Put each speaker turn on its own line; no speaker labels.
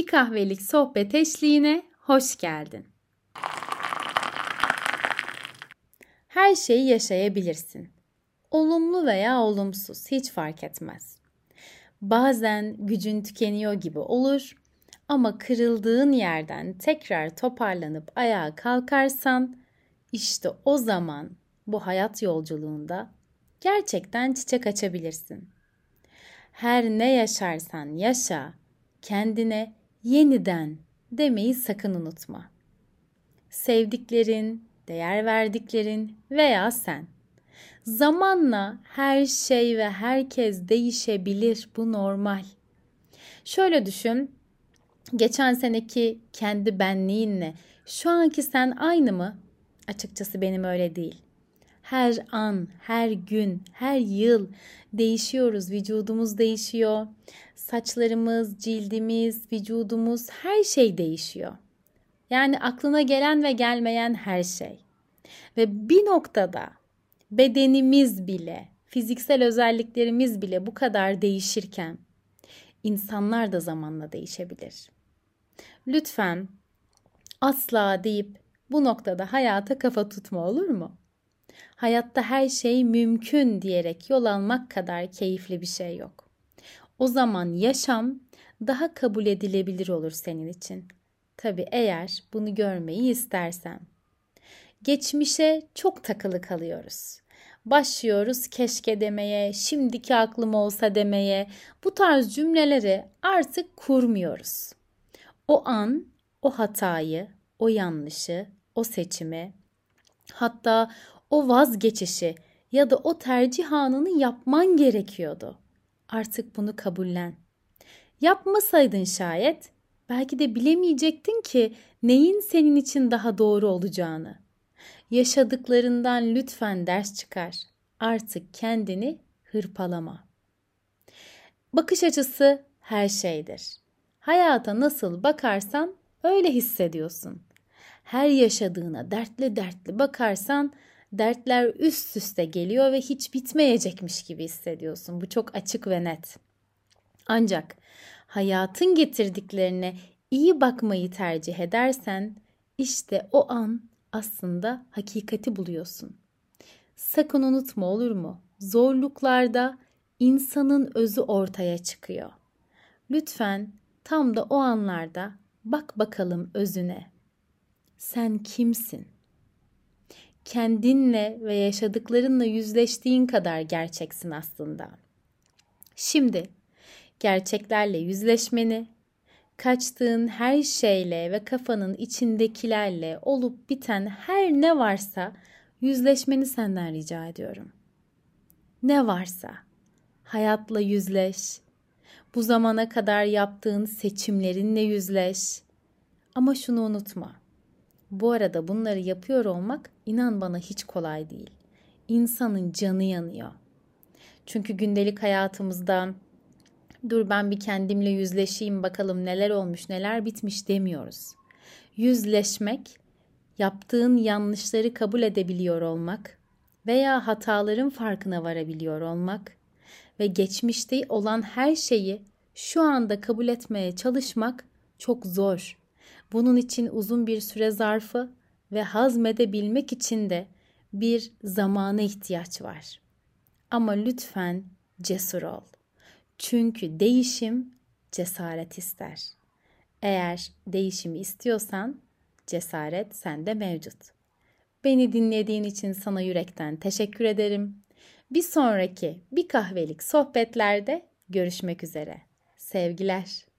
Bir kahvelik sohbet eşliğine hoş geldin. Her şeyi yaşayabilirsin. Olumlu veya olumsuz hiç fark etmez. Bazen gücün tükeniyor gibi olur ama kırıldığın yerden tekrar toparlanıp ayağa kalkarsan işte o zaman bu hayat yolculuğunda gerçekten çiçek açabilirsin. Her ne yaşarsan yaşa, kendine yeniden demeyi sakın unutma. Sevdiklerin, değer verdiklerin veya sen. Zamanla her şey ve herkes değişebilir. Bu normal. Şöyle düşün. Geçen seneki kendi benliğinle şu anki sen aynı mı? Açıkçası benim öyle değil. Her an, her gün, her yıl değişiyoruz. Vücudumuz değişiyor. Saçlarımız, cildimiz, vücudumuz her şey değişiyor. Yani aklına gelen ve gelmeyen her şey. Ve bir noktada bedenimiz bile, fiziksel özelliklerimiz bile bu kadar değişirken insanlar da zamanla değişebilir. Lütfen asla deyip bu noktada hayata kafa tutma olur mu? Hayatta her şey mümkün diyerek yol almak kadar keyifli bir şey yok. O zaman yaşam daha kabul edilebilir olur senin için. Tabi eğer bunu görmeyi istersen. Geçmişe çok takılı kalıyoruz. Başlıyoruz keşke demeye, şimdiki aklım olsa demeye. Bu tarz cümleleri artık kurmuyoruz. O an o hatayı, o yanlışı, o seçimi, hatta o vazgeçişi ya da o tercih anını yapman gerekiyordu. Artık bunu kabullen. Yapmasaydın şayet belki de bilemeyecektin ki neyin senin için daha doğru olacağını. Yaşadıklarından lütfen ders çıkar. Artık kendini hırpalama. Bakış açısı her şeydir. Hayata nasıl bakarsan öyle hissediyorsun. Her yaşadığına dertli dertli bakarsan dertler üst üste geliyor ve hiç bitmeyecekmiş gibi hissediyorsun. Bu çok açık ve net. Ancak hayatın getirdiklerine iyi bakmayı tercih edersen işte o an aslında hakikati buluyorsun. Sakın unutma olur mu? Zorluklarda insanın özü ortaya çıkıyor. Lütfen tam da o anlarda bak bakalım özüne. Sen kimsin? Kendinle ve yaşadıklarınla yüzleştiğin kadar gerçeksin aslında. Şimdi gerçeklerle yüzleşmeni kaçtığın her şeyle ve kafanın içindekilerle olup biten her ne varsa yüzleşmeni senden rica ediyorum. Ne varsa hayatla yüzleş. Bu zamana kadar yaptığın seçimlerinle yüzleş. Ama şunu unutma. Bu arada bunları yapıyor olmak inan bana hiç kolay değil. İnsanın canı yanıyor. Çünkü gündelik hayatımızda dur ben bir kendimle yüzleşeyim bakalım neler olmuş neler bitmiş demiyoruz. Yüzleşmek, yaptığın yanlışları kabul edebiliyor olmak veya hataların farkına varabiliyor olmak ve geçmişte olan her şeyi şu anda kabul etmeye çalışmak çok zor. Bunun için uzun bir süre zarfı ve hazmedebilmek için de bir zamana ihtiyaç var. Ama lütfen cesur ol. Çünkü değişim cesaret ister. Eğer değişimi istiyorsan cesaret sende mevcut. Beni dinlediğin için sana yürekten teşekkür ederim. Bir sonraki bir kahvelik sohbetlerde görüşmek üzere. Sevgiler.